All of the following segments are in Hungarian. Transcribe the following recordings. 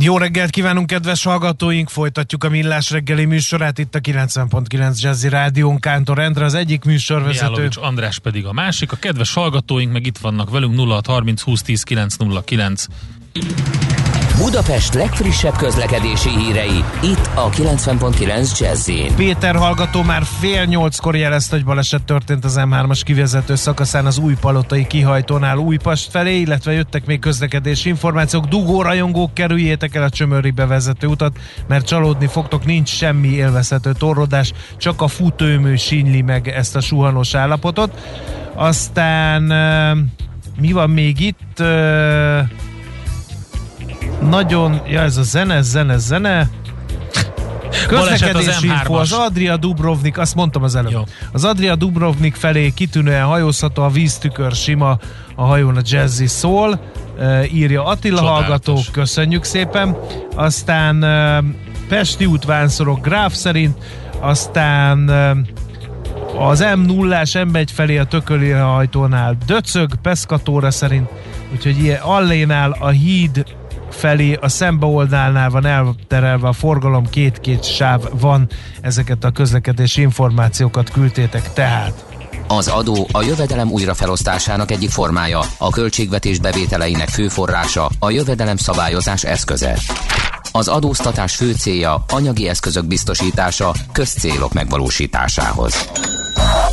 Jó reggelt kívánunk, kedves hallgatóink! Folytatjuk a Millás reggeli műsorát itt a 90.9 Jazzy Rádión. Kántor Endre az egyik műsorvezető. Mijálovics András pedig a másik. A kedves hallgatóink meg itt vannak velünk 0630 20 10 909. Budapest legfrissebb közlekedési hírei, itt a 90.9 jazz Péter hallgató már fél nyolckor jelezte, hogy baleset történt az M3-as kivezető szakaszán az új palotai kihajtónál Újpast felé, illetve jöttek még közlekedési információk. Dugó rajongók, kerüljétek el a csömöri bevezető utat, mert csalódni fogtok, nincs semmi élvezhető torlódás, csak a futómű sínyli meg ezt a suhanós állapotot. Aztán mi van még itt? Nagyon, ja ez a zene, zene, zene, Közlekedési info, az Adria Dubrovnik, azt mondtam az előbb. Jó. Az Adria Dubrovnik felé kitűnően hajózható, a víztükör sima, a hajón a jazzy szól, uh, írja Attila Csodálatos. hallgató, köszönjük szépen. Aztán uh, Pesti útvánszorok Gráf szerint, aztán uh, az M0-ás M1 felé a tököli hajtónál döcög, Peszkatóra szerint, úgyhogy ilyen Allénál a híd felé a szembeoldalnál van elterelve a forgalom, két-két sáv van, ezeket a közlekedési információkat küldtétek tehát. Az adó a jövedelem újrafelosztásának egyik formája, a költségvetés bevételeinek fő forrása, a jövedelem szabályozás eszköze. Az adóztatás fő célja anyagi eszközök biztosítása közcélok megvalósításához.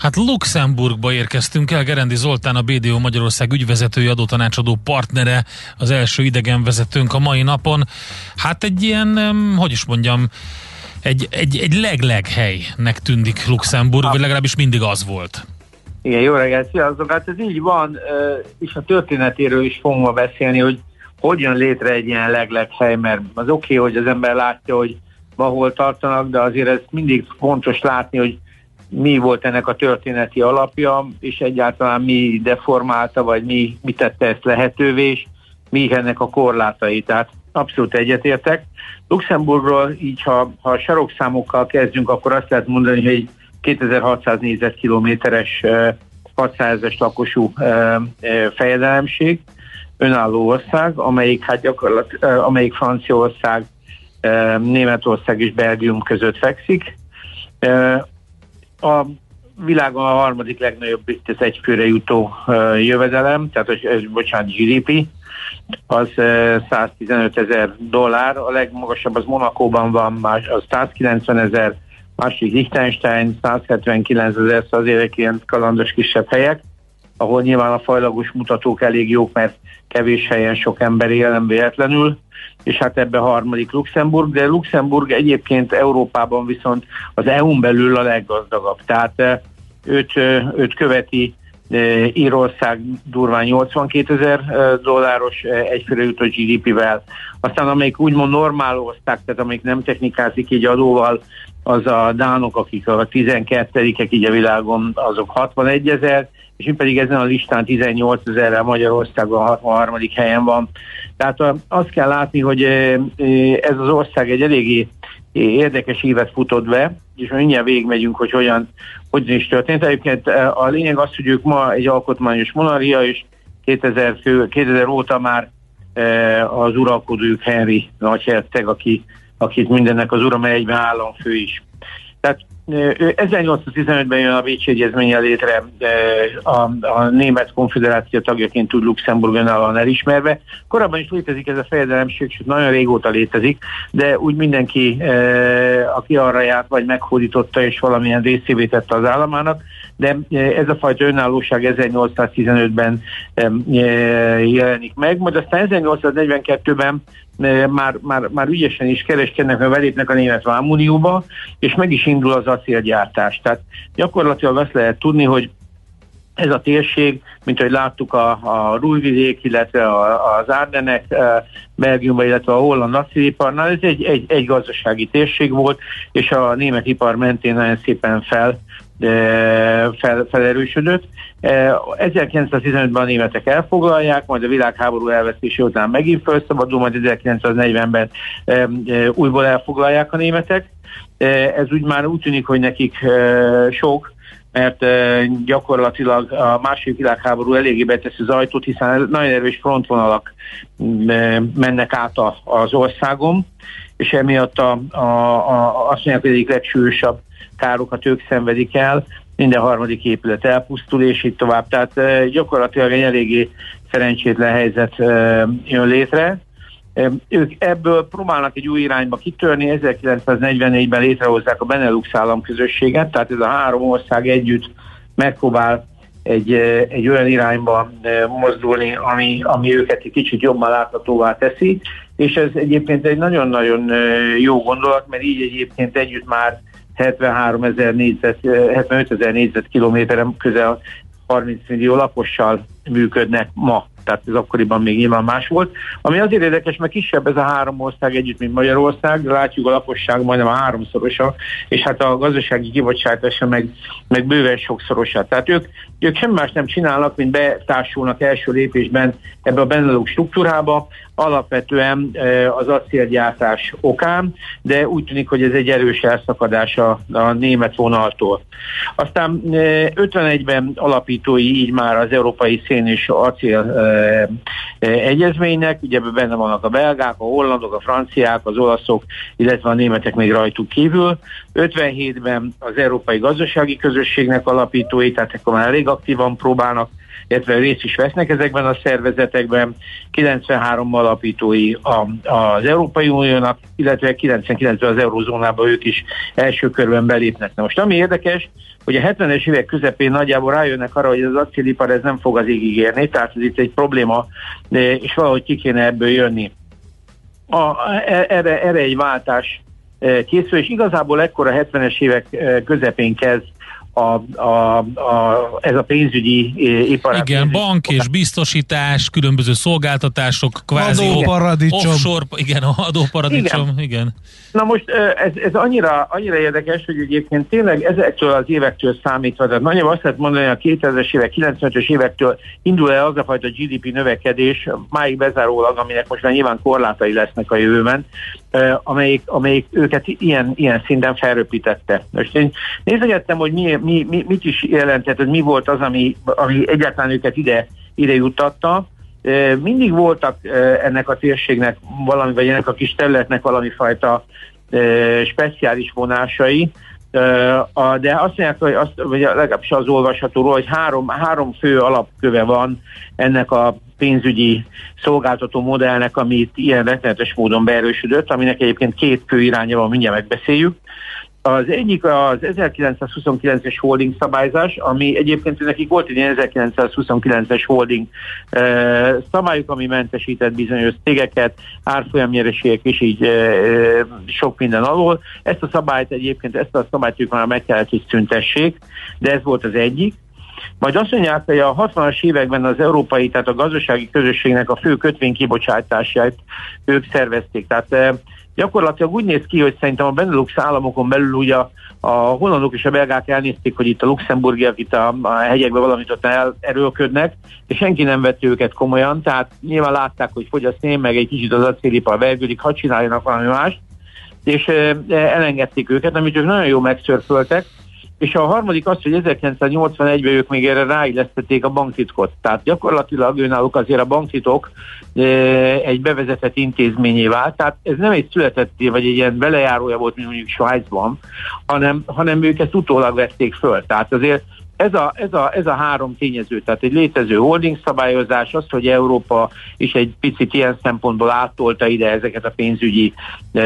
Hát Luxemburgba érkeztünk el, Gerendi Zoltán, a BDO Magyarország ügyvezetői adótanácsadó partnere, az első idegenvezetőnk a mai napon. Hát egy ilyen, hogy is mondjam, egy, egy, egy leg-leg helynek tűnik Luxemburg, vagy legalábbis mindig az volt. Igen, jó reggelt, sziasztok! Hát ez így van, és a történetéről is fogunk ma beszélni, hogy hogy jön létre egy ilyen leg-leg hely, mert az oké, okay, hogy az ember látja, hogy hol tartanak, de azért ez mindig fontos látni, hogy mi volt ennek a történeti alapja, és egyáltalán mi deformálta, vagy mi, mi tette ezt lehetővé, és mi ennek a korlátai. Tehát abszolút egyetértek. Luxemburgról így, ha, ha sarokszámokkal kezdünk, akkor azt lehet mondani, hogy egy 2600 négyzetkilométeres 600 es lakosú fejedelemség, önálló ország, amelyik hát gyakorlat, amelyik Franciaország, Németország és Belgium között fekszik. A világon a harmadik legnagyobb az egyfőre jutó jövedelem, tehát ez, bocsánat, GDP, az 115 ezer dollár, a legmagasabb az Monakóban van, más, az 190 ezer, másik Liechtenstein 179 ezer, szóval azért ilyen kalandos kisebb helyek, ahol nyilván a fajlagos mutatók elég jók, mert kevés helyen sok ember él, nem véletlenül, és hát ebbe a harmadik Luxemburg, de Luxemburg egyébként Európában viszont az EU-n belül a leggazdagabb, tehát őt, őt követi Írország durván 82 ezer dolláros egyfőre jutó GDP-vel. Aztán amelyik úgymond normál oszták, tehát amelyik nem technikázik így adóval, az a dánok, akik a 12-ek így a világon, azok 61 ezer, és mi pedig ezen a listán 18 ezerrel Magyarországon a 63. helyen van. Tehát azt kell látni, hogy ez az ország egy eléggé érdekes évet futott be, és mindjárt végigmegyünk, hogy hogyan, hogyan is történt. Egyébként a lényeg az, hogy ők ma egy alkotmányos monarchia, és 2000, 2000 óta már az uralkodójuk Henry nagyherceg, aki, akit mindennek az ura, mely egyben államfő is. Tehát 1815-ben jön a Bécsi Egyezménye létre a, a Német Konfederáció tagjaként tud Luxemburg önállóan elismerve. Korábban is létezik ez a fejedelemség, sőt nagyon régóta létezik, de úgy mindenki, aki arra járt, vagy meghódította és valamilyen részévé tette az államának, de ez a fajta önállóság 1815-ben jelenik meg, majd aztán 1842-ben már, már, már ügyesen is kereskednek, mert belépnek a német vámunióba, és meg is indul az acélgyártás. Tehát gyakorlatilag azt lehet tudni, hogy ez a térség, mint ahogy láttuk a, a Rújvidék, illetve a, az Árdenek Belgiumban, illetve a holland acéliparnál, ez egy, egy, egy gazdasági térség volt, és a német ipar mentén nagyon szépen fel fel, felerősödött. 1915-ben a németek elfoglalják, majd a világháború elvesztése után megint felszabadul, majd 1940-ben újból elfoglalják a németek. Ez úgy már úgy tűnik, hogy nekik sok, mert gyakorlatilag a második világháború eléggé beteszi az ajtót, hiszen nagyon erős frontvonalak mennek át az országon, és emiatt a, a, a, azt mondják, hogy egyik legsúlyosabb károkat ők szenvedik el, minden harmadik épület elpusztul, és így tovább. Tehát gyakorlatilag egy eléggé szerencsétlen helyzet jön létre. Ők ebből próbálnak egy új irányba kitörni, 1944-ben létrehozzák a Benelux államközösséget, tehát ez a három ország együtt megpróbál egy, egy olyan irányba mozdulni, ami, ami őket egy kicsit jobban láthatóvá teszi, és ez egyébként egy nagyon-nagyon jó gondolat, mert így egyébként együtt már 73 ezer négyzet, 75 ezer négyzetkilométeren közel 30 millió lakossal működnek ma tehát ez akkoriban még nyilván más volt. Ami azért érdekes, mert kisebb ez a három ország együtt, mint Magyarország, látjuk a lakosság majdnem a háromszorosa, és hát a gazdasági kibocsátása meg, meg bőven sokszorosa. Tehát ők, ők semmi más nem csinálnak, mint betársulnak első lépésben ebbe a Benelux struktúrába, alapvetően e, az acélgyártás okán, de úgy tűnik, hogy ez egy erős elszakadás a, a német vonaltól. Aztán 51-ben e, alapítói így már az Európai Szén és Acél e, egyezménynek, ugye ebben benne vannak a belgák, a hollandok, a franciák, az olaszok, illetve a németek még rajtuk kívül. 57-ben az Európai Gazdasági Közösségnek alapítói, tehát akkor már elég aktívan próbálnak illetve részt is vesznek ezekben a szervezetekben. 93 alapítói a, az Európai Uniónak, illetve 99-ben az Eurózónában ők is első körben belépnek. Na most ami érdekes, hogy a 70-es évek közepén nagyjából rájönnek arra, hogy az acélipar ez nem fog az égig érni, tehát ez itt egy probléma, és valahogy ki kéne ebből jönni. A, e, erre, erre egy váltás e, készül, és igazából ekkor a 70-es évek e, közepén kezd a, a, a, ez a pénzügyi ipar. Igen, pénzügyi bank és biztosítás, különböző szolgáltatások, kvázi adóparadicsom. offshore, igen, adóparadicsom, igen. igen. Na most ez, ez annyira, annyira érdekes, hogy egyébként tényleg ezektől az évektől számítva, tehát nagyjából azt lehet mondani, hogy a 2000-es évek, 95-ös évektől indul el az a fajta GDP növekedés, máig bezárólag, aminek most már nyilván korlátai lesznek a jövőben, amelyik, amelyik őket ilyen, ilyen szinten felröpítette. Most én nézegettem, hogy mi, mi, mi, mit is jelentett, hogy mi volt az, ami, ami egyáltalán őket ide, ide juttatta. Mindig voltak ennek a térségnek valami, vagy ennek a kis területnek valami fajta speciális vonásai, de azt mondják, hogy azt, vagy legalábbis az olvasható hogy három, három fő alapköve van ennek a pénzügyi szolgáltató modellnek, amit ilyen rettenetes módon beerősödött, aminek egyébként két fő iránya van, mindjárt megbeszéljük. Az egyik az 1929-es holding szabályzás, ami egyébként nekik volt egy 1929-es holding e, szabályuk, ami mentesített bizonyos cégeket, árfolyamnyereségek és így e, sok minden alól. Ezt a szabályt egyébként, ezt a szabályt ők már meg kellett, hogy szüntessék, de ez volt az egyik. Majd azt mondják, hogy a 60-as években az európai, tehát a gazdasági közösségnek a fő kötvénykibocsátását ők szervezték. Tehát gyakorlatilag úgy néz ki, hogy szerintem a Benelux államokon belül ugye a, hollandok és a belgák elnézték, hogy itt a luxemburgiak itt a, a hegyekben valamit ott erőlködnek, és senki nem vette őket komolyan, tehát nyilván látták, hogy fogy a szén, meg egy kicsit az acélipar vergődik, ha csináljanak valami mást, és e, elengedték őket, amit ők nagyon jó megszörföltek, és a harmadik az, hogy 1981-ben ők még erre ráillesztették a banktitkot. Tehát gyakorlatilag őnáluk azért a banktitok egy bevezetett intézményé vált. Tehát ez nem egy születetté, vagy egy ilyen belejárója volt, mint mondjuk Svájcban, hanem, hanem ők ezt utólag vették föl. Tehát azért ez a, ez, a, ez a három tényező, tehát egy létező holding szabályozás, az, hogy Európa is egy picit ilyen szempontból áttolta ide ezeket a pénzügyi e,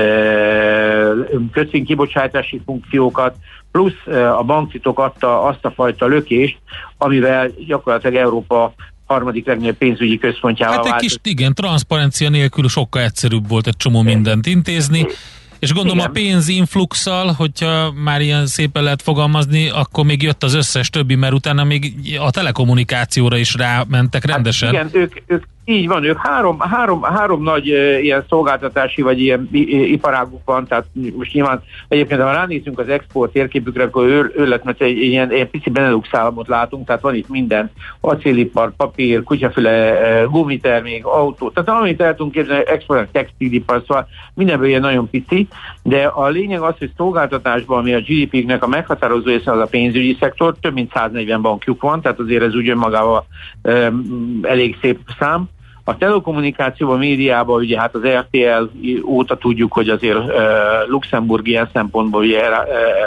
kötvénykibocsátási funkciókat, plusz a banktitok adta azt a fajta lökést, amivel gyakorlatilag Európa harmadik legnagyobb pénzügyi központjával Hát egy kis, igen, transzparencia nélkül sokkal egyszerűbb volt egy csomó mindent intézni. És gondolom Igen. a pénzinfluxal, hogyha már ilyen szépen lehet fogalmazni, akkor még jött az összes többi, mert utána még a telekommunikációra is rámentek rendesen. Hát igen, ők, ők így van, ők három, három, három nagy e, ilyen szolgáltatási vagy ilyen iparáguk van, tehát most nyilván egyébként ha ránézünk az export térképükre, akkor ő, ő lett, mert egy ilyen, ilyen pici Benelux államot látunk, tehát van itt minden, acélipar, papír, kutyafüle, e, gumitermék, autó, tehát amit el tudunk képzelni, export, textilipar, szóval mindenből ilyen nagyon pici, de a lényeg az, hogy szolgáltatásban, ami a GDP-nek a meghatározó része az a pénzügyi szektor, több mint 140 bankjuk van, tehát azért ez úgy önmagával um, elég szép szám. A telekommunikációban, médiában ugye hát az RTL óta tudjuk, hogy azért uh, Luxemburg ilyen szempontból ugye, uh,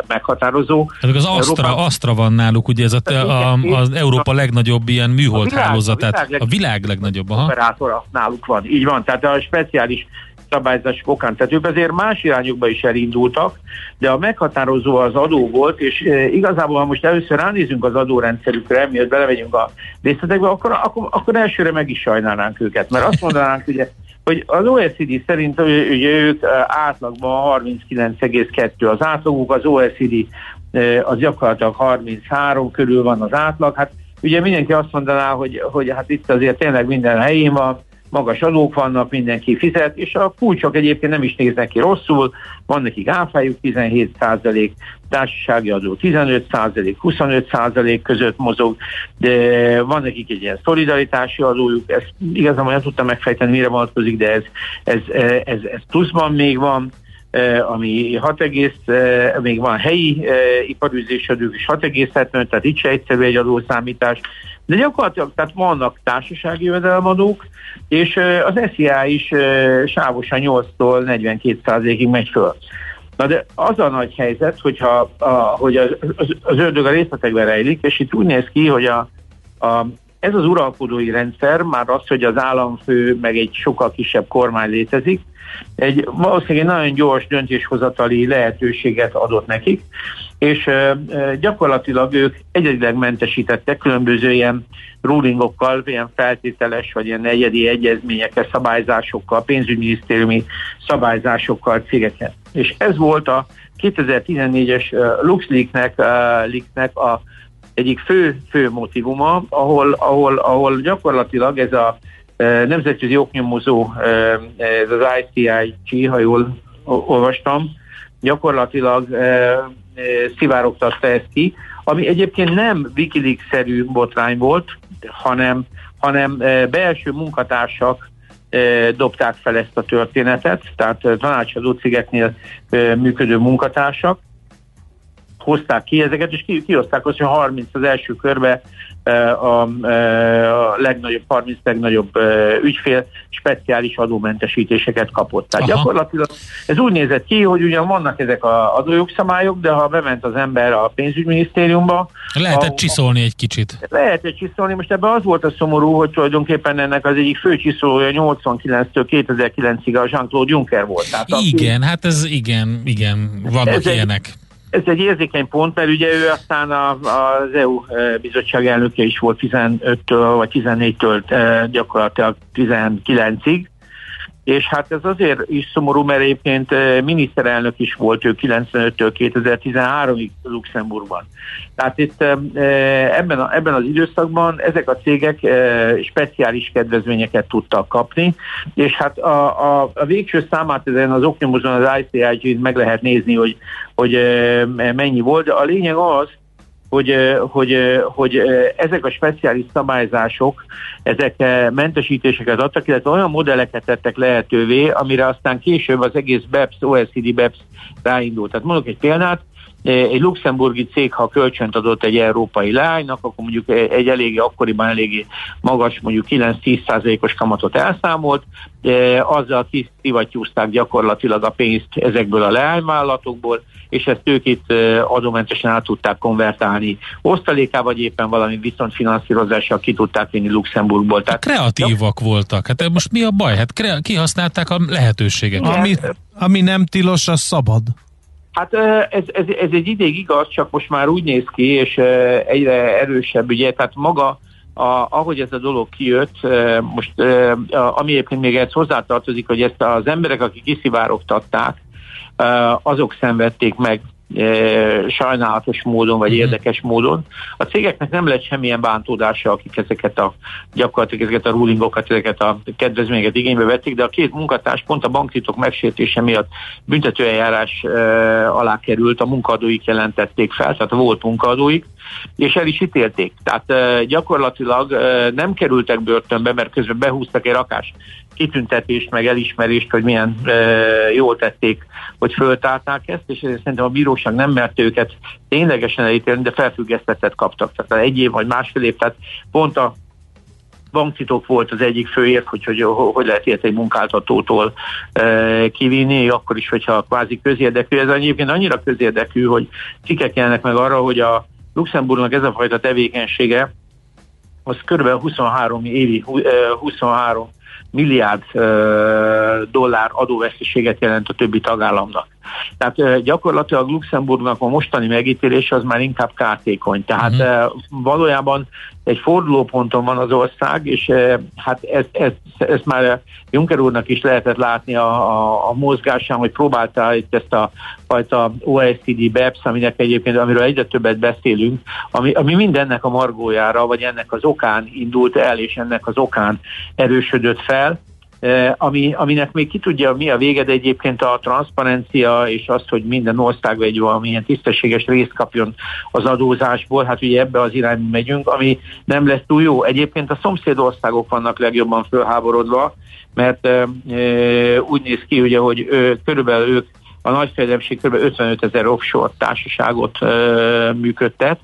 meghatározó. Hát az Astra, Európa... Astra van náluk, ugye ez a, a, a, az Európa legnagyobb ilyen műhold hálózatát. A világ, a világ legnagyobb. Aha. Operátora náluk van, így van. Tehát a speciális szabályzás okán. Tehát ők azért más irányokba is elindultak, de a meghatározó az adó volt, és e, igazából, ha most először ránézünk az adórendszerükre, miért belevegyünk a részletekbe, akkor, akkor, akkor elsőre meg is sajnálnánk őket, mert azt mondanánk, ugye, hogy az OECD szerint ugye ők e, átlagban 39,2 az átlaguk, az OECD e, az gyakorlatilag 33 körül van az átlag, hát ugye mindenki azt mondaná, hogy, hogy hát itt azért tényleg minden helyén van, magas adók vannak, mindenki fizet, és a kulcsok egyébként nem is néznek ki rosszul, van nekik áfájuk 17 százalék, társasági adó 15 százalék, 25 százalék között mozog, de van nekik egy ilyen szolidaritási adójuk, ezt igazából nem tudtam megfejteni, mire vonatkozik, de ez, ez, ez, ez pluszban még van, ami 6, még van helyi iparűzésadók is 6,75, tehát itt se egyszerű egy adószámítás, de gyakorlatilag tehát vannak társasági jövedelemadók, és az SZIA is sávosan 8-tól 42 ig megy föl. Na de az a nagy helyzet, hogyha a, hogy az, az, az ördög a részletekben rejlik, és itt úgy néz ki, hogy a, a, ez az uralkodói rendszer, már az, hogy az államfő meg egy sokkal kisebb kormány létezik, egy valószínűleg egy nagyon gyors döntéshozatali lehetőséget adott nekik, és gyakorlatilag ők egyedileg mentesítettek különböző ilyen rulingokkal, ilyen feltételes vagy ilyen negyedi egyezményekkel, szabályzásokkal, pénzügyminisztériumi szabályzásokkal cégeket. És ez volt a 2014-es LuxLeaks-nek a egyik fő, fő motivuma, ahol, ahol, ahol gyakorlatilag ez a nemzetközi oknyomozó, ez az ICIG, ha jól olvastam, gyakorlatilag szivárogtatta ezt ki, ami egyébként nem Wikileaks-szerű botrány volt, hanem, hanem belső munkatársak dobták fel ezt a történetet, tehát tanácsadó cégeknél működő munkatársak, hozták ki ezeket, és kihozták azt, hogy 30 az első körbe a, a legnagyobb, 30 legnagyobb ügyfél speciális adómentesítéseket kapott. Tehát Aha. gyakorlatilag ez úgy nézett ki, hogy ugyan vannak ezek az adójogszabályok, de ha bement az ember a pénzügyminisztériumba... Lehetett a, csiszolni egy kicsit. Lehetett csiszolni, most ebben az volt a szomorú, hogy tulajdonképpen ennek az egyik fő csiszolója 89-től 2009-ig a Jean-Claude Juncker volt. Tehát igen, aki, hát ez igen, igen, vannak ez ilyenek. Egy, ez egy érzékeny pont, mert ugye ő aztán a, az EU e, bizottság elnöke is volt 15-től vagy 14-től e, gyakorlatilag 19-ig, és hát ez azért is szomorú, mert egyébként eh, miniszterelnök is volt ő 95-től 2013-ig Luxemburgban. Tehát itt eh, ebben, a, ebben az időszakban ezek a cégek eh, speciális kedvezményeket tudtak kapni, és hát a, a, a végső számát ezen az oknyomozón az ICIG-n meg lehet nézni, hogy, hogy mennyi volt, a lényeg az, hogy, hogy, hogy ezek a speciális szabályzások, ezek mentesítéseket adtak, illetve olyan modelleket tettek lehetővé, amire aztán később az egész BEPS, OECD BEPS ráindult. Tehát mondok egy példát, egy luxemburgi cég, ha kölcsönt adott egy európai lánynak, akkor mondjuk egy eléggé, akkoriban eléggé magas, mondjuk 9-10%-os kamatot elszámolt, azzal kiszivattyúzták gyakorlatilag a pénzt ezekből a leányvállalatokból, és ezt ők itt adómentesen át tudták konvertálni osztaléká, vagy éppen valami viszontfinanszírozással ki tudták vinni Luxemburgból. Tehát, Kreatívak ja. voltak. Hát most mi a baj? Hát kre- kihasználták a lehetőségeket. Ami, ami nem tilos, az szabad. Hát ez, ez, ez egy ideig igaz, csak most már úgy néz ki, és egyre erősebb, ugye, tehát maga a, ahogy ez a dolog kijött, most ami egyébként még ez hozzátartozik, hogy ezt az emberek, akik kiszivárogtatták, azok szenvedték meg sajnálatos módon, vagy mhm. érdekes módon. A cégeknek nem lett semmilyen bántódása, akik ezeket a gyakorlatilag ezeket a rulingokat, ezeket a kedvezményeket igénybe vették, de a két munkatárs pont a banktitok megsértése miatt büntetőeljárás alá került, a munkadóik jelentették fel, tehát volt munkadóik, és el is ítélték. Tehát gyakorlatilag nem kerültek börtönbe, mert közben behúztak egy rakás kitüntetést, meg elismerést, hogy milyen e, jól tették, hogy föltálták ezt, és szerintem a bíróság nem mert őket ténylegesen elítélni, de felfüggesztettet kaptak. Tehát egy év vagy másfél év, tehát pont a banktitok volt az egyik főért, hogy hogy, hogy lehet ilyet egy munkáltatótól e, kivinni, akkor is, hogyha kvázi közérdekű. Ez egyébként annyira közérdekű, hogy cikkek jelennek meg arra, hogy a Luxemburgnak ez a fajta tevékenysége, az kb. 23 évi, 23 milliárd dollár adóveszteséget jelent a többi tagállamnak. Tehát gyakorlatilag Luxemburgnak a mostani megítélése az már inkább kártékony. Tehát uh-huh. valójában egy fordulóponton van az ország, és hát ezt, ezt, ezt már Juncker úrnak is lehetett látni a, a, a mozgásán, hogy próbálta itt ezt a fajta OECD BEPS, aminek egyébként, amiről egyre többet beszélünk, ami, ami mindennek a margójára, vagy ennek az okán indult el, és ennek az okán erősödött fel, ami, aminek még ki tudja, mi a vége, de egyébként a transzparencia és az, hogy minden ország egy valamilyen tisztességes részt kapjon az adózásból, hát ugye ebbe az irányba megyünk, ami nem lesz túl jó. Egyébként a szomszéd országok vannak legjobban fölháborodva, mert e, úgy néz ki, ugye, hogy ő, körülbelül ők a nagy kb. 55 ezer offshore társaságot e, működtet,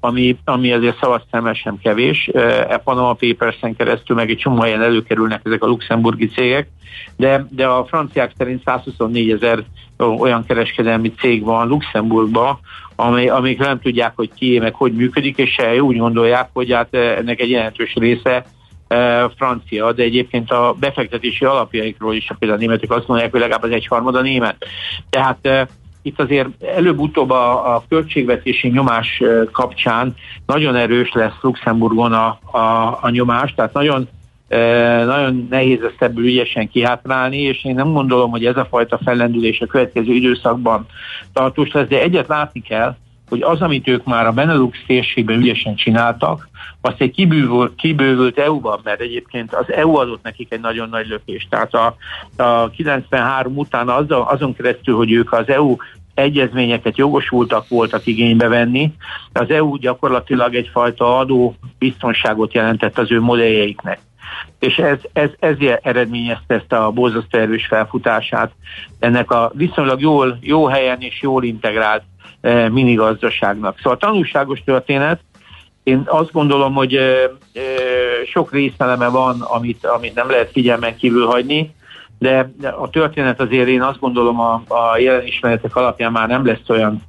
ami, ami azért szavazszámel sem kevés. E Panama Papers-en keresztül meg egy csomó helyen előkerülnek ezek a luxemburgi cégek, de, de a franciák szerint 124 ezer olyan kereskedelmi cég van Luxemburgban, amely, amik nem tudják, hogy ki, meg hogy működik, és se úgy gondolják, hogy hát ennek egy jelentős része francia, de egyébként a befektetési alapjaikról is, például a németek azt mondják, hogy legalább az egyharmada német. Tehát itt azért előbb-utóbb a, a költségvetési nyomás kapcsán nagyon erős lesz Luxemburgon a, a, a nyomás, tehát nagyon nagyon nehéz ezt ebből ügyesen kihátrálni, és én nem gondolom, hogy ez a fajta fellendülés a következő időszakban tartós lesz, de egyet látni kell, hogy az, amit ők már a Benelux térségben ügyesen csináltak, azt egy kibővült, kibővült EU-ban, mert egyébként az EU adott nekik egy nagyon nagy lökést. Tehát a, a 93 után azon, azon keresztül, hogy ők az EU egyezményeket jogosultak voltak igénybe venni. Az EU gyakorlatilag egyfajta adó biztonságot jelentett az ő modelljeiknek. És ez, ez, ez eredményezte ezt a borzasztó erős felfutását ennek a viszonylag jól, jó helyen és jól integrált e, minigazdaságnak. Szóval tanulságos történet, én azt gondolom, hogy e, e, sok részeleme van, amit, amit nem lehet figyelmen kívül hagyni, de a történet azért én azt gondolom a, a jelen ismeretek alapján már nem lesz olyan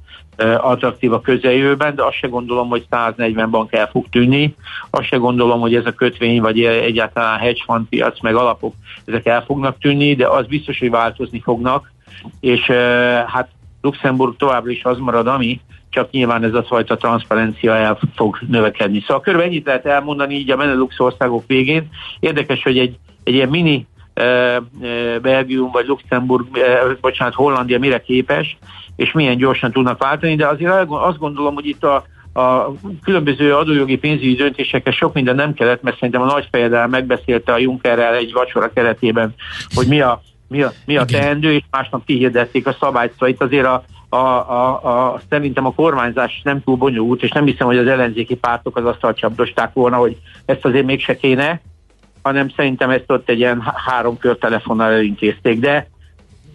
attraktív a közeljövőben, de azt se gondolom, hogy 140 bank el fog tűnni, azt se gondolom, hogy ez a kötvény, vagy egyáltalán hedge fund piac, meg alapok, ezek el fognak tűnni, de az biztos, hogy változni fognak, és hát Luxemburg továbbra is az marad, ami, csak nyilván ez a fajta transzparencia el fog növekedni. Szóval körülbelül ennyit lehet elmondani így a Benelux országok végén. Érdekes, hogy egy, egy ilyen mini Belgium vagy Luxemburg, bocsánat, Hollandia mire képes, és milyen gyorsan tudnak váltani, de azért azt gondolom, hogy itt a, a különböző adójogi pénzügyi döntésekkel sok minden nem kellett, mert szerintem a nagy fejedel megbeszélte a Junckerrel egy vacsora keretében, hogy mi a, mi a, mi a teendő, és másnap kihirdették a szabályt, szóval itt azért a, a, a, a, szerintem a kormányzás nem túl bonyolult, és nem hiszem, hogy az ellenzéki pártok az azt csapdosták volna, hogy ezt azért mégse kéne, hanem szerintem ezt ott egy ilyen három kör telefonnal elintézték, de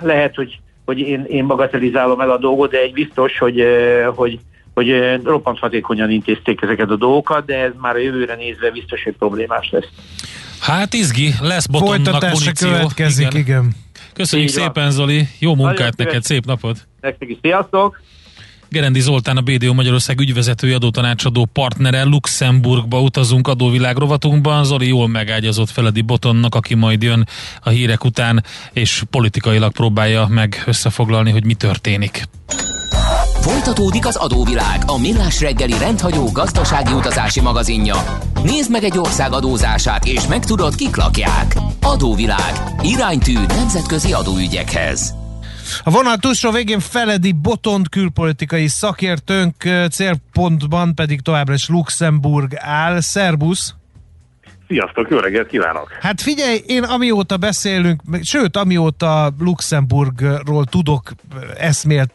lehet, hogy hogy én, én bagatelizálom el a dolgot, de egy biztos, hogy, hogy, hogy roppant hatékonyan intézték ezeket a dolgokat, de ez már a jövőre nézve biztos, hogy problémás lesz. Hát izgi, lesz botonnak muníció. következik, igen. igen. Köszönjük Így szépen, van. Zoli. Jó munkát Nagyon neked, szép napot. Nektek is, sziasztok! Gerendi Zoltán, a BDO Magyarország ügyvezetői adótanácsadó partnere. Luxemburgba utazunk adóvilág rovatunkban. Zoli jól megágyazott Feledi Botonnak, aki majd jön a hírek után, és politikailag próbálja meg összefoglalni, hogy mi történik. Folytatódik az adóvilág, a millás reggeli rendhagyó gazdasági utazási magazinja. Nézd meg egy ország adózását, és megtudod, kik lakják. Adóvilág. Iránytű nemzetközi adóügyekhez. A vonal túlsó végén Feledi Botont külpolitikai szakértőnk, célpontban pedig továbbra is Luxemburg áll. Szerbusz! Sziasztok, jó reggelt kívánok! Hát figyelj, én amióta beszélünk, sőt, amióta Luxemburgról tudok eszmélt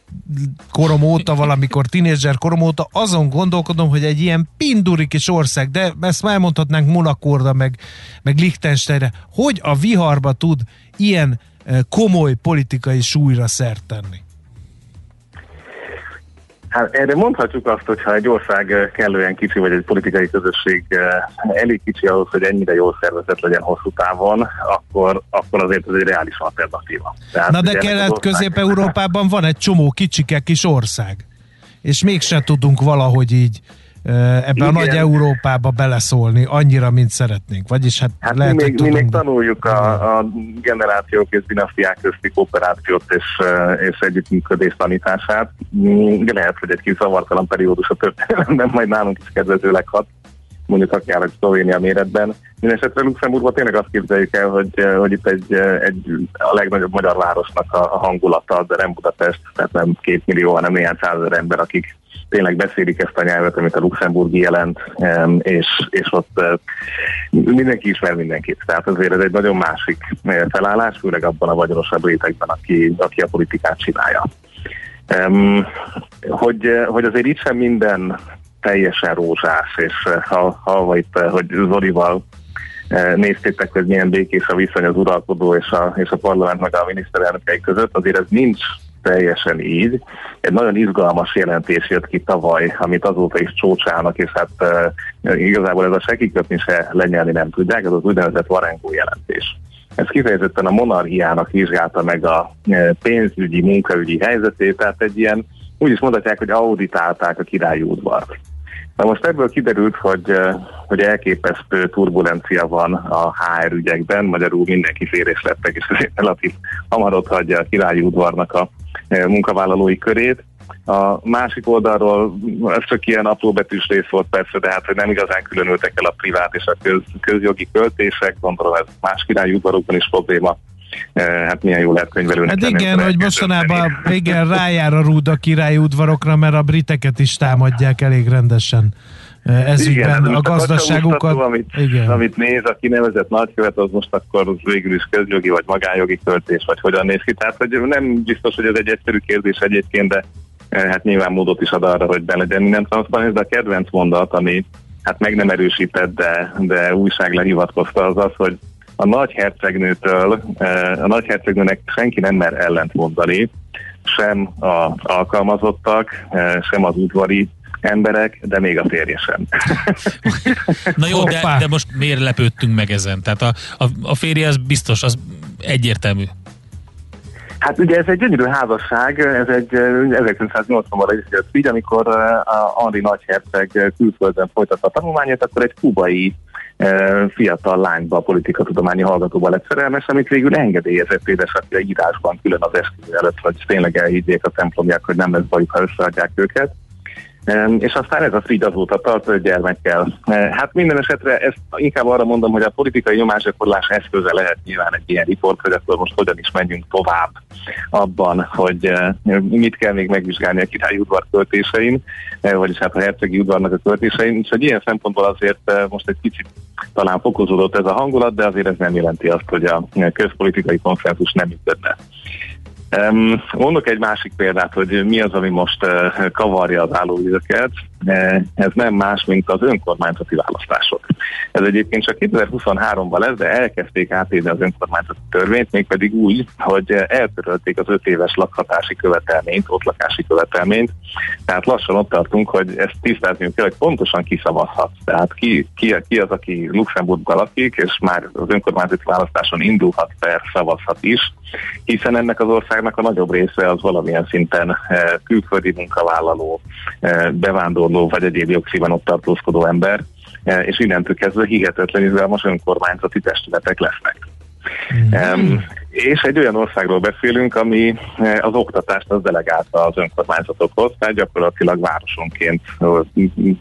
korom óta, valamikor tinédzser korom óta, azon gondolkodom, hogy egy ilyen pinduri kis ország, de ezt már mondhatnánk Monakorda, meg, meg Liechtensteinre, hogy a viharba tud ilyen komoly politikai súlyra szert tenni? Hát erre mondhatjuk azt, hogy ha egy ország kellően kicsi, vagy egy politikai közösség elég kicsi ahhoz, hogy ennyire jól szervezett legyen hosszú távon, akkor, akkor azért ez egy reális alternatíva. Tehát Na de Kelet-Közép-Európában van egy csomó kicsike kis ország, és mégsem tudunk valahogy így ebbe Igen. a nagy Európába beleszólni annyira, mint szeretnénk. Vagyis hát, hát lehet, mi még, tudunk... mi még tanuljuk a, a generációk és dinasztiák közti kooperációt és, és együttműködés tanítását. De lehet, hogy egy kis zavartalan periódus a történelemben majd nálunk is kedvezőleg hat mondjuk akár egy Szlovénia méretben. Mindenesetre Luxemburgban tényleg azt képzeljük el, hogy, hogy itt egy, egy a legnagyobb magyar városnak a, a hangulata, de nem Budapest, tehát nem két millió, hanem néhány százezer ember, akik tényleg beszélik ezt a nyelvet, amit a luxemburgi jelent, és, és ott mindenki ismer mindenkit. Tehát azért ez egy nagyon másik felállás, főleg abban a vagyonosabb rétegben, aki, aki a politikát csinálja. hogy, hogy azért itt sem minden teljesen rózsás, és ha, ha itt, hogy Zolival néztétek, hogy milyen békés a viszony az uralkodó és a, és a parlament meg a miniszterelnökei között, azért ez nincs teljesen így. Egy nagyon izgalmas jelentés jött ki tavaly, amit azóta is csócsálnak, és hát e, igazából ez a sekikötni se lenyelni nem tudják, ez az úgynevezett Varengó jelentés. Ez kifejezetten a monarchiának vizsgálta meg a pénzügyi, munkaügyi helyzetét, tehát egy ilyen, úgy is mondhatják, hogy auditálták a királyi udvart. Na most ebből kiderült, hogy, hogy elképesztő turbulencia van a HR ügyekben, magyarul mindenki férés lettek, és ezért relatív hamar ott hagyja a királyi udvarnak a munkavállalói körét. A másik oldalról, ez csak ilyen apróbetűs rész volt persze, de hát hogy nem igazán különültek el a privát és a köz, közjogi költések, gondolom ez más királyi udvarokban is probléma hát milyen jó lehet könyvelőnek. Hát igen, hogy mostanában igen, rájár a rúd a királyi udvarokra, mert a briteket is támadják elég rendesen ez igen, a gazdaságukat. A amit, igen. amit néz a kinevezett nagykövet, az most akkor végül is közjogi vagy magánjogi költés, vagy hogyan néz ki. Tehát hogy nem biztos, hogy ez egy egyszerű kérdés egyébként, de hát nyilván módot is ad arra, hogy be legyen minden transzparens, de a kedvenc mondat, ami hát meg nem erősített, de, de újság lehivatkozta, az az, hogy a nagy hercegnőtől, a nagy hercegnőnek senki nem mer ellent mondani, sem az alkalmazottak, sem az udvari emberek, de még a férje sem. Na jó, de, de most miért lepődtünk meg ezen? Tehát a, a, a férje az biztos, az egyértelmű. Hát ugye ez egy gyönyörű házasság, ez egy 1980-ban is így, amikor a Henri nagyherceg külföldön folytatta a tanulmányát, akkor egy kubai fiatal lányba, politikatudományi hallgatóba lett szerelmes, amit végül engedélyezett édesapja írásban külön az esküvő előtt, hogy tényleg elhiggyék a templomják, hogy nem lesz bajuk, ha összeadják őket. És aztán ez a Frigy azóta tart öt gyermekkel. Hát minden esetre ezt inkább arra mondom, hogy a politikai nyomásgyakorlás eszköze lehet nyilván egy ilyen riport, hogy akkor most hogyan is menjünk tovább abban, hogy mit kell még megvizsgálni a királyi udvar költésein, vagyis hát a hercegi udvarnak a költésein, és hogy ilyen szempontból azért most egy kicsit talán fokozódott ez a hangulat, de azért ez nem jelenti azt, hogy a közpolitikai konszenzus nem működne. Um, mondok egy másik példát, hogy mi az, ami most uh, kavarja az állóvizeket. Uh, ez nem más, mint az önkormányzati választások. Ez egyébként csak 2023-ban lesz, de elkezdték átírni az önkormányzati törvényt, mégpedig úgy, hogy eltörölték az öt éves lakhatási követelményt, ott lakási követelményt. Tehát lassan ott tartunk, hogy ezt tisztázni kell, hogy pontosan kiszavazhat. Tehát ki, ki, ki az, aki Luxemburgban lakik, és már az önkormányzati választáson indulhat per szavazhat is, hiszen ennek az országnak a nagyobb része az valamilyen szinten eh, külföldi munkavállaló, eh, bevándorló vagy egyéb jogszíven ott tartózkodó ember, és innentől kezdve hihetetlen izgalmas önkormányzati testületek lesznek. Mm. És egy olyan országról beszélünk, ami az oktatást az delegálta az önkormányzatokhoz, tehát gyakorlatilag városonként,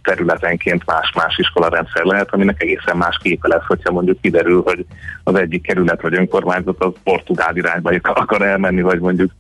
területenként más-más iskolarendszer lehet, aminek egészen más képe lesz, hogyha mondjuk kiderül, hogy az egyik kerület vagy önkormányzat az portugál irányba akar elmenni, vagy mondjuk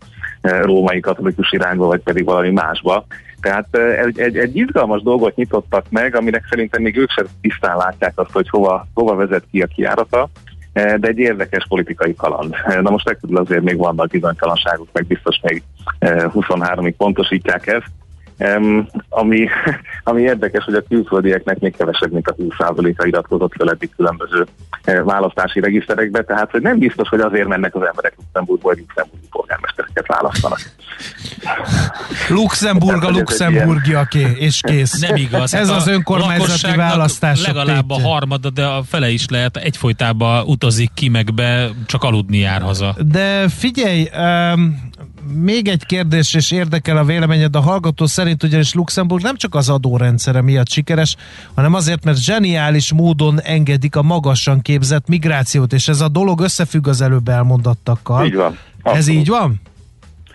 római katolikus irányba, vagy pedig valami másba. Tehát egy, egy, egy izgalmas dolgot nyitottak meg, aminek szerintem még ők sem tisztán látják azt, hogy hova, hova vezet ki a kiárata, de egy érdekes politikai kaland. Na most ekkor azért még vannak bizonytalanságok, meg biztos még 23-ig pontosítják ezt. Um, ami, ami érdekes, hogy a külföldieknek még kevesebb, mint a 20%-a iratkozott fel eddig különböző uh, választási regiszterekbe, tehát hogy nem biztos, hogy azért mennek az emberek Luxemburgba, hogy luxemburgi polgármestereket választanak. Luxemburg a luxemburgiaké, és kész. Nem igaz. Ez az önkormányzati választás. Legalább a harmada, de a fele is lehet egyfolytában utazik ki, meg be, csak aludni jár haza. De figyelj, um, még egy kérdés, és érdekel a véleményed, a hallgató szerint ugyanis Luxemburg nem csak az adórendszere miatt sikeres, hanem azért, mert zseniális módon engedik a magasan képzett migrációt, és ez a dolog összefügg az előbb elmondattakkal. Így van. Abszolút. Ez így van?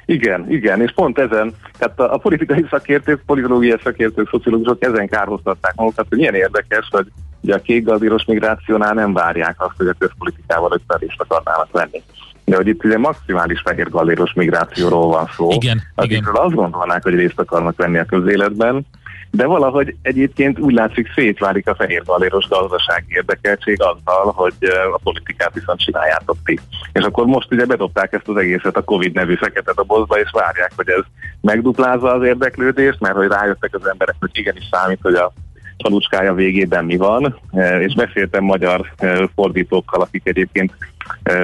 Igen, igen, és pont ezen, tehát a, a politikai szakértők, politológiai szakértők, szociológusok ezen kárhoztatták magukat, hogy milyen érdekes, hogy ugye a kékgazíros migrációnál nem várják azt, hogy a közpolitikával összerést akarnának venni de hogy itt ugye maximális fehér galléros migrációról van szó. Igen, akikről igen. azt gondolnák, hogy részt akarnak venni a közéletben, de valahogy egyébként úgy látszik szétválik a fehér galléros gazdasági érdekeltség azzal, hogy a politikát viszont csináljátok ti. És akkor most ugye bedobták ezt az egészet a Covid nevű fekete dobozba, és várják, hogy ez megduplázza az érdeklődést, mert hogy rájöttek az emberek, hogy igenis számít, hogy a falucskája végében mi van, és beszéltem magyar fordítókkal, akik egyébként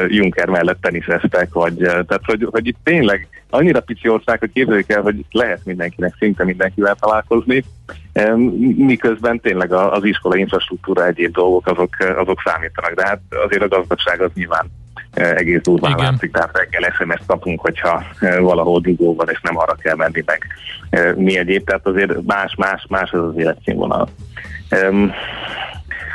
Juncker mellett teniszeztek, vagy tehát hogy, hogy itt tényleg annyira pici ország, hogy képzeljük el, hogy lehet mindenkinek, szinte mindenkivel találkozni, miközben tényleg az iskola infrastruktúra egyéb dolgok azok, azok számítanak, de hát azért a gazdagság az nyilván egész durván Igen. látszik, tehát reggel SMS-t kapunk, hogyha valahol dugó van, és nem arra kell menni meg mi egyéb, tehát azért más, más, más az az életszínvonal.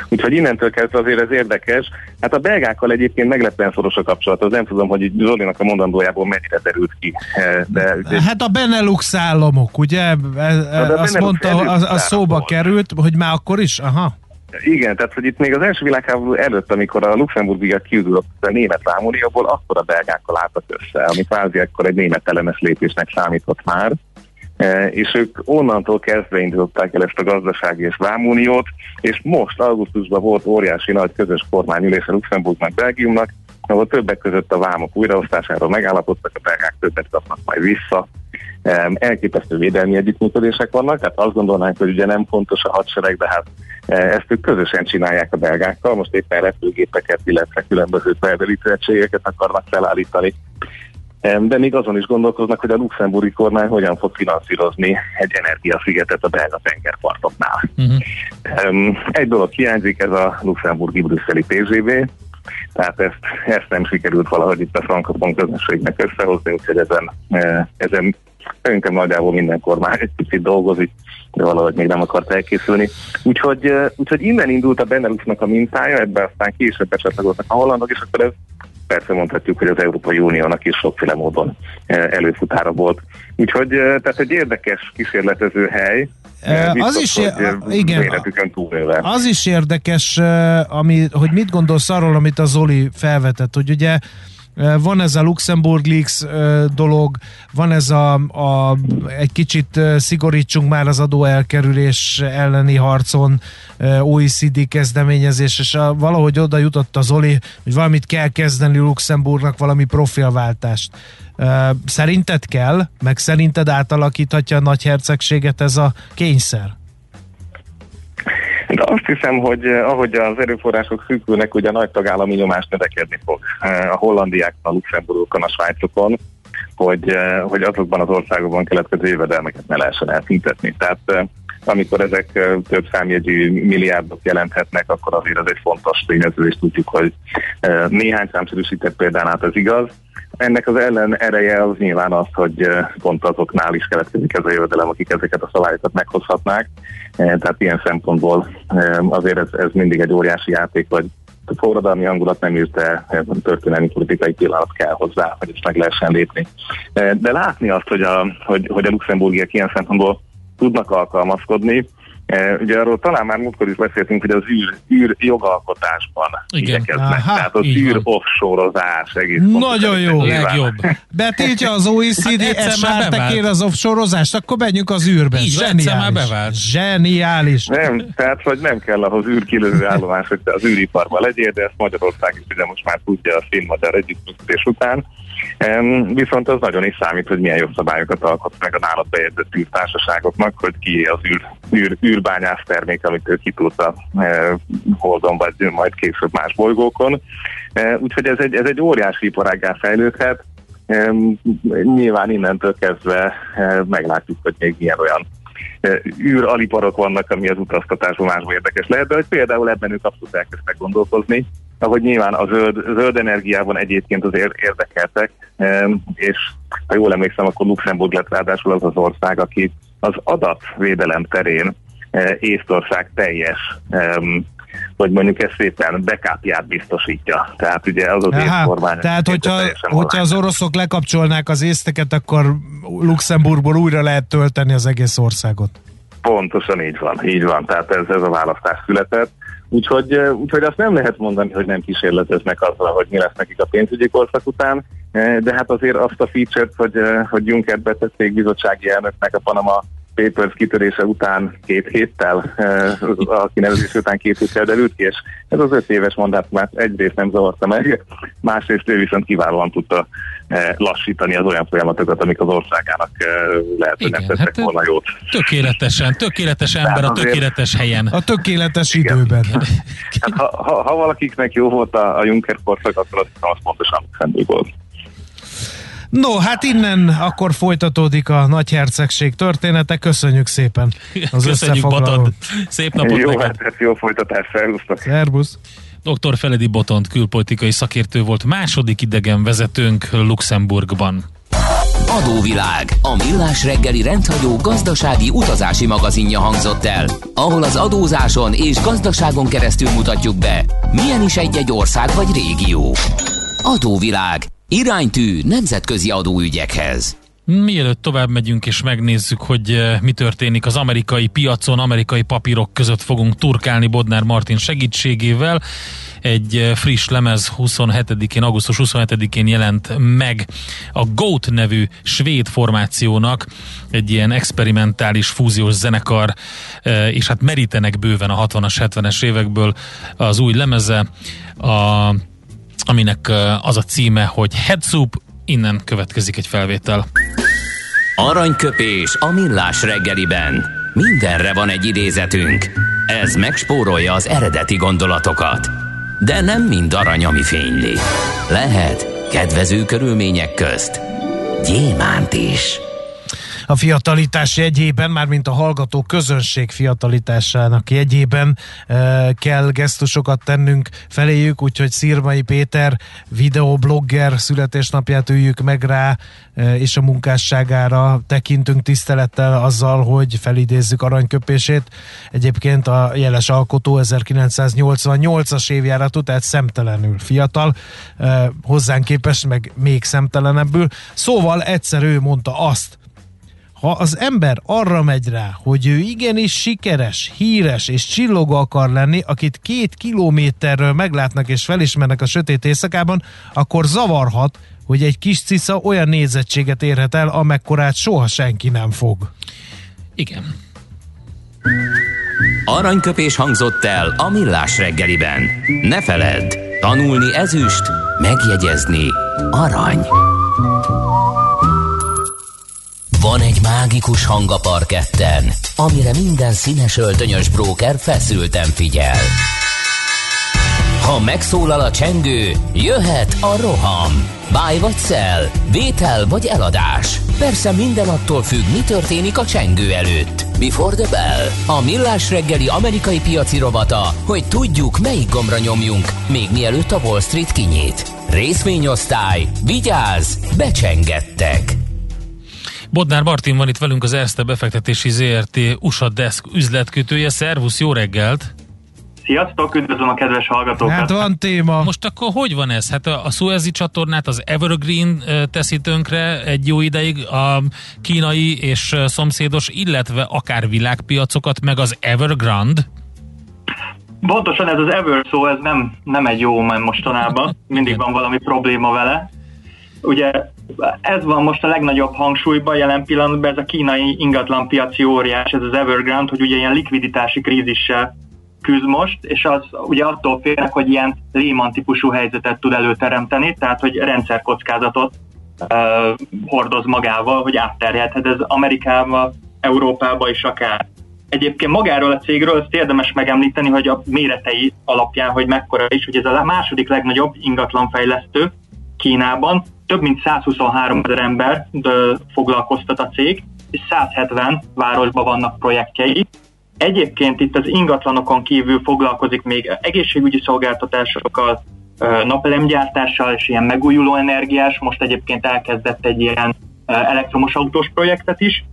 Úgyhogy innentől kezdve azért ez érdekes. Hát a belgákkal egyébként meglepően szoros a kapcsolat. Az nem tudom, hogy Zolinak a mondandójából mennyire derült ki. Eh, de, de... Hát a Benelux államok, ugye? E, e, azt mondta, az, az szóba került, hogy már akkor is? Aha. Igen, tehát hogy itt még az első világháború előtt, amikor a luxemburgiak kiúzulott a német vámunióból, akkor a belgákkal álltak össze, ami kvázi akkor egy német elemes lépésnek számított már. E, és ők onnantól kezdve indították el ezt a gazdasági és vámuniót, és most augusztusban volt óriási nagy közös kormányülés a Luxemburgnak, Belgiumnak, ahol többek között a vámok újraosztásáról megállapodtak, a belgák többet kapnak majd vissza. E, elképesztő védelmi együttműködések vannak, tehát azt gondolnánk, hogy ugye nem fontos a hadsereg, de hát e, ezt ők közösen csinálják a belgákkal, most éppen repülgépeket, illetve különböző felderítőegységeket akarnak felállítani de még azon is gondolkoznak, hogy a luxemburgi kormány hogyan fog finanszírozni egy energiaszigetet a belga tengerpartoknál. Uh-huh. Egy dolog hiányzik, ez a luxemburgi brüsszeli TGV, tehát ezt, ezt nem sikerült valahogy itt a frankofon közönségnek összehozni, úgyhogy ezen, e, ezen szerintem nagyjából minden kormány egy picit dolgozik, de valahogy még nem akart elkészülni. Úgyhogy, e, úgyhogy innen indult a Beneluxnak a mintája, ebben aztán később becsatlakoztak a hollandok, és akkor ez persze mondhatjuk, hogy az Európai Uniónak is sokféle módon eh, előfutára volt. Úgyhogy eh, tehát egy érdekes kísérletező hely, eh, Biztos, az is, igen, az is érdekes, ami, hogy mit gondolsz arról, amit a Zoli felvetett, hogy ugye van ez a Luxemburg Leaks dolog, van ez a, a egy kicsit szigorítsunk már az adó elkerülés elleni harcon OECD kezdeményezés, és a, valahogy oda jutott az Oli, hogy valamit kell kezdeni Luxemburgnak, valami profilváltást. Szerinted kell, meg szerinted átalakíthatja a nagyhercegséget ez a kényszer? De azt hiszem, hogy ahogy az erőforrások szűkülnek, ugye a nagy tagállami nyomás növekedni fog. A hollandiákon, a luxemburgokon, a svájcokon, hogy, hogy azokban az országokban keletkező jövedelmeket ne lehessen elszüntetni. Tehát amikor ezek több számjegyű milliárdok jelenthetnek, akkor azért ez egy fontos tényező, és tudjuk, hogy néhány számszerűsített példán át ez igaz. Ennek az ellen ereje az nyilván az, hogy pont azoknál is keletkezik ez a jövedelem, akik ezeket a szabályokat meghozhatnák. Tehát ilyen szempontból azért ez, ez mindig egy óriási játék, hogy a forradalmi hangulat nem írta történelmi politikai pillanat kell hozzá, hogy ezt meg lehessen lépni. De látni azt, hogy a, hogy, hogy a luxemburgiak ilyen szempontból tudnak alkalmazkodni. E, ugye arról talán már múltkor is beszéltünk, hogy az űr, űr jogalkotásban Igen. igyekeznek. Aha, Tehát az űr offshore-ozás egész Nagyon jó. Legjobb. Betiltja az OECD SR-tekér az offshore-ozást, akkor menjünk az űrbe. Így, Zseniális. Zseniális. Nem, tehát hogy nem kell ahhoz űrkilövő állomás, hogy te az űriparban legyél, de ezt Magyarország is ugye most már tudja a színmadár együttműködés után. Viszont az nagyon is számít, hogy milyen jogszabályokat alkot meg a nálad bejegyzett űrtársaságoknak, hogy ki az űr, űr, űrbányász termék, amit ő kitudta a e, Holdon, vagy majd később más bolygókon. E, úgyhogy ez egy, ez egy óriási iparággá fejlődhet. E, nyilván innentől kezdve e, meglátjuk, hogy még milyen olyan e, űraliparok vannak, ami az utaztatásban másban érdekes lehet, de hogy például ebben ők abszolút elkezdtek gondolkozni, ahogy nyilván a zöld, zöld energiában egyébként az érdekeltek, és ha jól emlékszem, akkor Luxemburg lett ráadásul az az ország, aki az adatvédelem terén e, Észtország teljes hogy mondjuk ezt szépen backupját biztosítja. Tehát ugye az az kormány. Tehát hogyha, hogyha az oroszok lekapcsolnák az észteket, akkor Luxemburgból újra lehet tölteni az egész országot. Pontosan így van, így van. Tehát ez, ez a választás született. Úgyhogy, úgyhogy azt nem lehet mondani, hogy nem kísérleteznek azzal, hogy mi lesz nekik a pénzügyi korszak után, de hát azért azt a feature-t, hogy, hogy Juncker betették bizottsági elnöknek a Panama Papers kitörése után két héttel, a kinevezés után két héttel derült ki, és ez az öt éves mandátumát egyrészt nem zavarta meg, másrészt ő viszont kiválóan tudta lassítani az olyan folyamatokat, amik az országának lehet, hogy nem tettek hát volna jót. Tökéletesen, tökéletes ember a tökéletes helyen. A tökéletes igen. időben. Hát, ha, ha, ha valakiknek jó volt a, a Juncker korszak, akkor azt, azt pontosan Luxemburg volt. No, hát innen akkor folytatódik a nagyhercegség története. Köszönjük szépen az Köszönjük, Botond. Szép napot Jó, neked. hát jó folytatás, szervusztok. Szervusz. Dr. Feledi Botont külpolitikai szakértő volt második idegen vezetőnk Luxemburgban. Adóvilág, a millás reggeli rendhagyó gazdasági utazási magazinja hangzott el, ahol az adózáson és gazdaságon keresztül mutatjuk be, milyen is egy-egy ország vagy régió. Adóvilág, Iránytű nemzetközi adóügyekhez. Mielőtt tovább megyünk és megnézzük, hogy eh, mi történik az amerikai piacon, amerikai papírok között fogunk turkálni Bodnár Martin segítségével. Egy eh, friss lemez 27-én, augusztus 27-én jelent meg a GOAT nevű svéd formációnak, egy ilyen experimentális fúziós zenekar, eh, és hát merítenek bőven a 60-as, 70-es évekből az új lemeze. A aminek az a címe, hogy Head Soup, innen következik egy felvétel. Aranyköpés a millás reggeliben. Mindenre van egy idézetünk. Ez megspórolja az eredeti gondolatokat. De nem mind arany, ami fényli. Lehet kedvező körülmények közt gyémánt is a fiatalitás jegyében, mármint a hallgató közönség fiatalitásának jegyében e, kell gesztusokat tennünk feléjük, úgyhogy Szirmai Péter videoblogger születésnapját üljük meg rá, e, és a munkásságára tekintünk tisztelettel azzal, hogy felidézzük aranyköpését. Egyébként a jeles alkotó 1988-as évjáratú, tehát szemtelenül fiatal, e, hozzánk képest meg még szemtelenebbül. Szóval egyszer ő mondta azt, ha az ember arra megy rá, hogy ő igenis sikeres, híres és csillogó akar lenni, akit két kilométerről meglátnak és felismernek a sötét éjszakában, akkor zavarhat, hogy egy kis cica olyan nézettséget érhet el, amekkorát soha senki nem fog. Igen. Aranyköpés hangzott el a millás reggeliben. Ne feledd, tanulni ezüst, megjegyezni arany. Van egy mágikus hang a parketten, amire minden színes öltönyös bróker feszülten figyel. Ha megszólal a csengő, jöhet a roham. Báj vagy szel, vétel vagy eladás. Persze minden attól függ, mi történik a csengő előtt. Before the Bell, a millás reggeli amerikai piaci robata, hogy tudjuk, melyik gombra nyomjunk, még mielőtt a Wall Street kinyit. Részvényosztály, vigyáz, becsengettek! Bodnár Martin van itt velünk az Erste befektetési ZRT USA Desk üzletkötője. Szervusz, jó reggelt! Sziasztok, üdvözlöm a kedves hallgatókat! Hát van téma. Most akkor hogy van ez? Hát a, a Suezi csatornát, az Evergreen teszi tönkre egy jó ideig, a kínai és szomszédos, illetve akár világpiacokat, meg az Evergrande? Pontosan ez az Ever szó, ez nem, nem egy jó men mostanában, mindig van valami probléma vele. Ugye ez van most a legnagyobb hangsúlyban jelen pillanatban, ez a kínai ingatlanpiaci óriás, ez az Evergrande, hogy ugye ilyen likviditási krízissel küzd most, és az ugye attól félnek, hogy ilyen Lehman típusú helyzetet tud előteremteni, tehát hogy rendszerkockázatot uh, hordoz magával, hogy átterjedhet ez Amerikába, Európába is akár. Egyébként magáról a cégről ezt érdemes megemlíteni, hogy a méretei alapján, hogy mekkora is, hogy ez a második legnagyobb ingatlanfejlesztő Kínában, több mint 123 ezer ember foglalkoztat a cég, és 170 városban vannak projektjei, Egyébként itt az ingatlanokon kívül foglalkozik még egészségügyi szolgáltatásokkal, napelemgyártással és ilyen megújuló energiás, most egyébként elkezdett egy ilyen elektromos autós projektet is,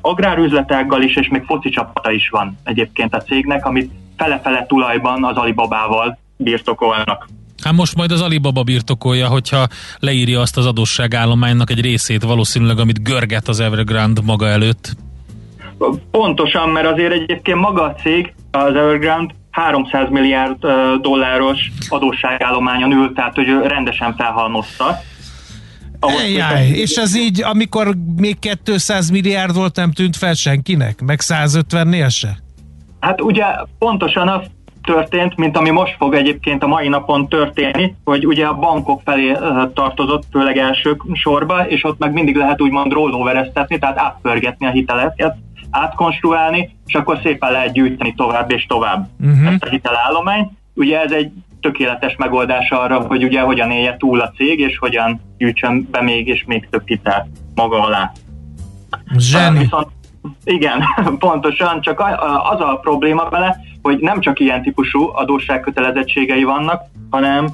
agrárüzletággal is, és még foci csapata is van egyébként a cégnek, amit fele-fele tulajban az Alibabával birtokolnak. Hát most majd az Alibaba birtokolja, hogyha leírja azt az adósságállománynak egy részét valószínűleg, amit görget az Evergrande maga előtt. Pontosan, mert azért egyébként maga a cég, az Evergrande 300 milliárd dolláros adósságállományon ült, tehát hogy rendesen felhalmozta. Ejjjj, és ez így, amikor még 200 milliárd volt, nem tűnt fel senkinek? Meg 150-nél se? Hát ugye pontosan az történt, mint ami most fog egyébként a mai napon történni, hogy ugye a bankok felé tartozott, főleg első sorba, és ott meg mindig lehet úgymond rollovereztetni, tehát átpörgetni a hiteleket, átkonstruálni, és akkor szépen lehet gyűjteni tovább és tovább uh-huh. ezt a hitelállományt. Ugye ez egy tökéletes megoldás arra, hogy ugye hogyan élje túl a cég, és hogyan gyűjtsön be még és még több hitelt maga alá. Zseni. Viszont, igen, pontosan, csak az a probléma vele, hogy nem csak ilyen típusú adósságkötelezettségei vannak, hanem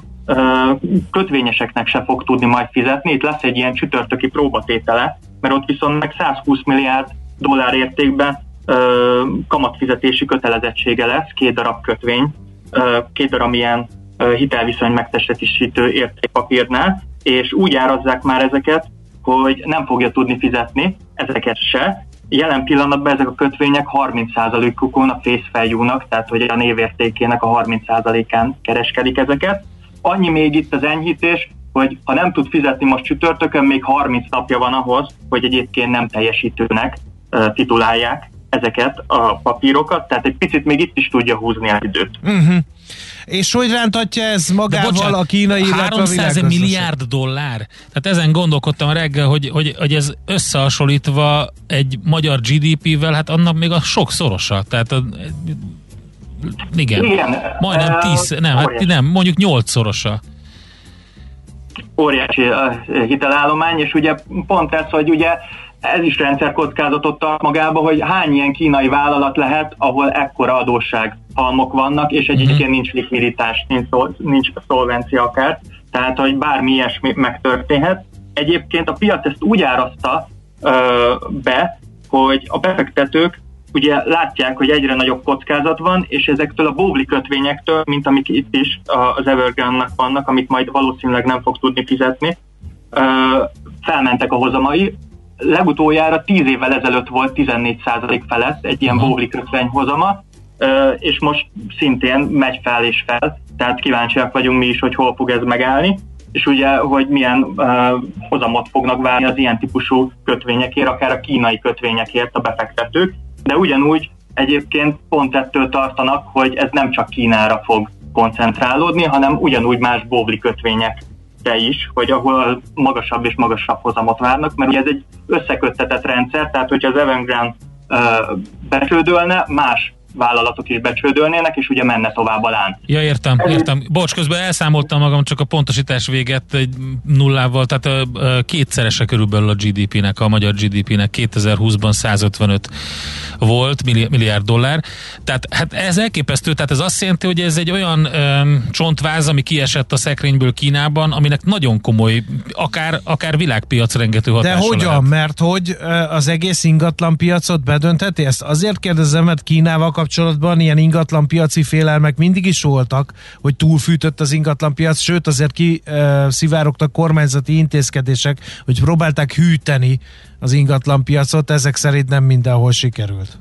kötvényeseknek se fog tudni majd fizetni. Itt lesz egy ilyen csütörtöki próbatétele, mert ott viszont meg 120 milliárd dollár értékben ö, kamatfizetési kötelezettsége lesz, két darab kötvény, ö, két darab ilyen ö, hitelviszony megtestesítő értékpapírnál, és úgy árazzák már ezeket, hogy nem fogja tudni fizetni ezeket se. Jelen pillanatban ezek a kötvények 30%-ukon a value-nak, tehát hogy a névértékének a 30%-án kereskedik ezeket. Annyi még itt az enyhítés, hogy ha nem tud fizetni most csütörtökön, még 30 napja van ahhoz, hogy egyébként nem teljesítőnek titulálják ezeket a papírokat, tehát egy picit még itt is tudja húzni az időt. Uh-huh. És hogy rántatja ez magával bocsánat, a kínai, 300 a milliárd dollár? Tehát ezen gondolkodtam reggel, hogy, hogy, hogy ez összehasonlítva egy magyar GDP-vel, hát annak még a sokszorosa. Tehát a, igen, igen, majdnem tíz, nem, hát nem, mondjuk nyolcszorosa. Óriási a hitelállomány, és ugye pont ez, hogy ugye ez is rendszerkockázatot tart magába, hogy hány ilyen kínai vállalat lehet, ahol ekkora adósság halmok vannak, és egyébként uh-huh. nincs likviditás, nincs, nincs szolvencia akár, tehát hogy bármi ilyesmi megtörténhet. Egyébként a piac ezt úgy árazta ö, be, hogy a befektetők ugye látják, hogy egyre nagyobb kockázat van, és ezektől a bóvli kötvényektől, mint amik itt is az Evergrande-nak vannak, amit majd valószínűleg nem fog tudni fizetni, ö, felmentek a hozamai, legutoljára 10 évvel ezelőtt volt 14% felett egy ilyen bóvli kötvény hozama, és most szintén megy fel és fel, tehát kíváncsiak vagyunk mi is, hogy hol fog ez megállni, és ugye, hogy milyen uh, hozamot fognak várni az ilyen típusú kötvényekért, akár a kínai kötvényekért a befektetők, de ugyanúgy egyébként pont ettől tartanak, hogy ez nem csak Kínára fog koncentrálódni, hanem ugyanúgy más bóvli kötvények te is, hogy ahol magasabb és magasabb hozamot várnak, mert ugye ez egy összeköttetett rendszer, tehát hogyha az Evergrande becsődölne, más vállalatok becsődölnének, és ugye menne tovább a lán. Ja, értem, értem. Bocs, közben elszámoltam magam csak a pontosítás véget egy nullával, tehát kétszerese körülbelül a GDP-nek, a magyar GDP-nek 2020-ban 155 volt milliárd dollár. Tehát hát ez elképesztő, tehát ez azt jelenti, hogy ez egy olyan um, csontváz, ami kiesett a szekrényből Kínában, aminek nagyon komoly, akár, akár világpiac rengető hatása De hogyan? Lehet. Mert hogy az egész ingatlan piacot bedöntheti? Ezt azért kérdezem, mert Kínával kapcsolatban ilyen ingatlan piaci félelmek mindig is voltak, hogy túlfűtött az ingatlan piac, sőt azért ki uh, szivárogtak kormányzati intézkedések, hogy próbálták hűteni az ingatlan piacot, ezek szerint nem mindenhol sikerült.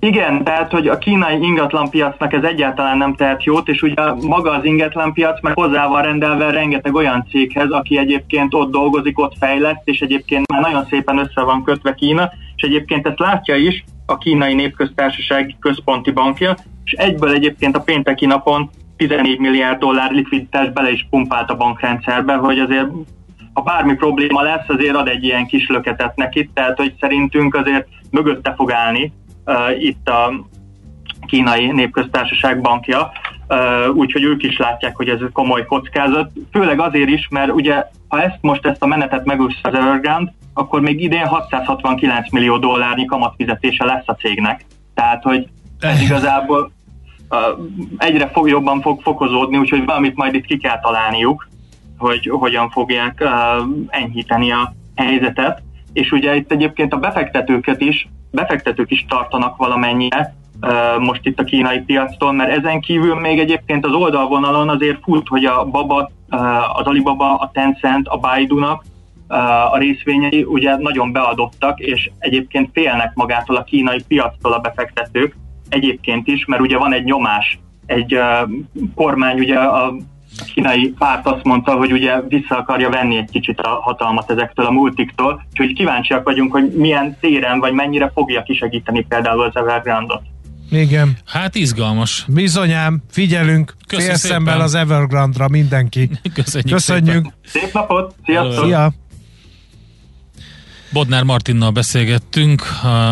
Igen, tehát, hogy a kínai ingatlanpiacnak ez egyáltalán nem tehet jót, és ugye maga az ingatlanpiac meg hozzá van rendelve rengeteg olyan céghez, aki egyébként ott dolgozik, ott fejleszt, és egyébként már nagyon szépen össze van kötve Kína, és egyébként ezt látja is a kínai népköztársaság központi bankja, és egyből egyébként a pénteki napon 14 milliárd dollár likviditást bele is pumpált a bankrendszerbe, hogy azért ha bármi probléma lesz, azért ad egy ilyen kis löketet neki, tehát hogy szerintünk azért mögötte fog állni uh, itt a kínai népköztársaság bankja, uh, úgyhogy ők is látják, hogy ez egy komoly kockázat. Főleg azért is, mert ugye ha ezt most ezt a menetet megúszta az Evergrande, akkor még idén 669 millió dollárnyi kamatfizetése lesz a cégnek. Tehát, hogy ez igazából uh, egyre fog, jobban fog fokozódni, úgyhogy valamit majd itt ki kell találniuk, hogy hogyan fogják uh, enyhíteni a helyzetet. És ugye itt egyébként a befektetőket is, befektetők is tartanak valamennyire, uh, most itt a kínai piactól, mert ezen kívül még egyébként az oldalvonalon azért fut, hogy a Baba, uh, az Alibaba, a Tencent, a Baidu-nak a részvényei ugye nagyon beadottak, és egyébként félnek magától a kínai piactól a befektetők, egyébként is, mert ugye van egy nyomás, egy uh, kormány, ugye a kínai párt azt mondta, hogy ugye vissza akarja venni egy kicsit a hatalmat ezektől a multiktól, úgyhogy kíváncsiak vagyunk, hogy milyen téren, vagy mennyire fogja kisegíteni például az Evergrande-ot. Igen. Hát izgalmas. Bizonyám, figyelünk félszemmel az Evergrande-ra mindenki. Köszönjük, Köszönjük. Szépen. Szép napot, sziasztok! Szia! Bodnár Martinnal beszélgettünk,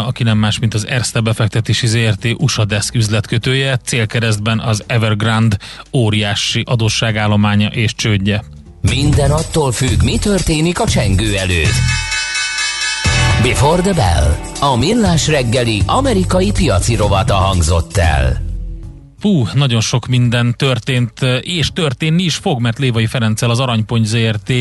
aki nem más, mint az Erste befektetési ZRT USA Desk üzletkötője, célkeresztben az Evergrande óriási adósságállománya és csődje. Minden attól függ, mi történik a csengő előtt. Before the Bell. A millás reggeli amerikai piaci rovata hangzott el. Fú, nagyon sok minden történt, és történni is fog, mert Lévai Ferenccel az Aranypont ZRT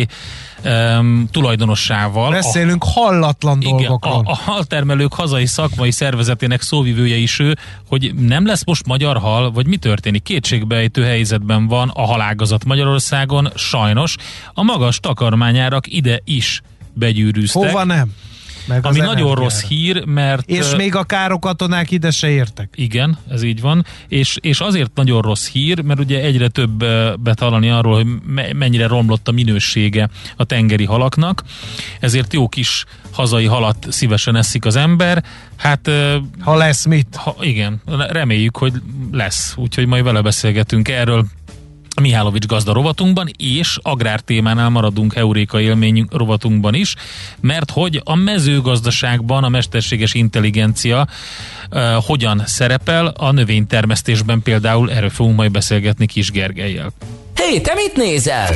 um, tulajdonossával. Beszélünk a, hallatlan igen, dolgokról. A, a haltermelők hazai szakmai szervezetének szóvivője is ő, hogy nem lesz most magyar hal, vagy mi történik? Kétségbejtő helyzetben van a halágazat Magyarországon, sajnos. A magas takarmányárak ide is begyűrűztek. Hova nem? Meg Ami nagyon energiára. rossz hír, mert... És még a károk katonák ide se értek. Igen, ez így van. És, és azért nagyon rossz hír, mert ugye egyre több betallani arról, hogy mennyire romlott a minősége a tengeri halaknak. Ezért jó kis hazai halat szívesen eszik az ember. Hát... Ha lesz mit? Ha, igen, reméljük, hogy lesz. Úgyhogy majd vele beszélgetünk erről. Mihálovics gazda rovatunkban, és agrártémánál maradunk Euréka élmény rovatunkban is, mert hogy a mezőgazdaságban a mesterséges intelligencia uh, hogyan szerepel a növénytermesztésben például, erről fogunk majd beszélgetni Kis Gergelyel. Hé, hey, te mit nézel?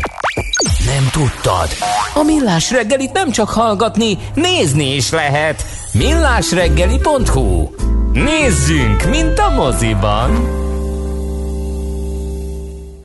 Nem tudtad? A Millás reggelit nem csak hallgatni, nézni is lehet. millásreggeli.hu Nézzünk, mint a moziban!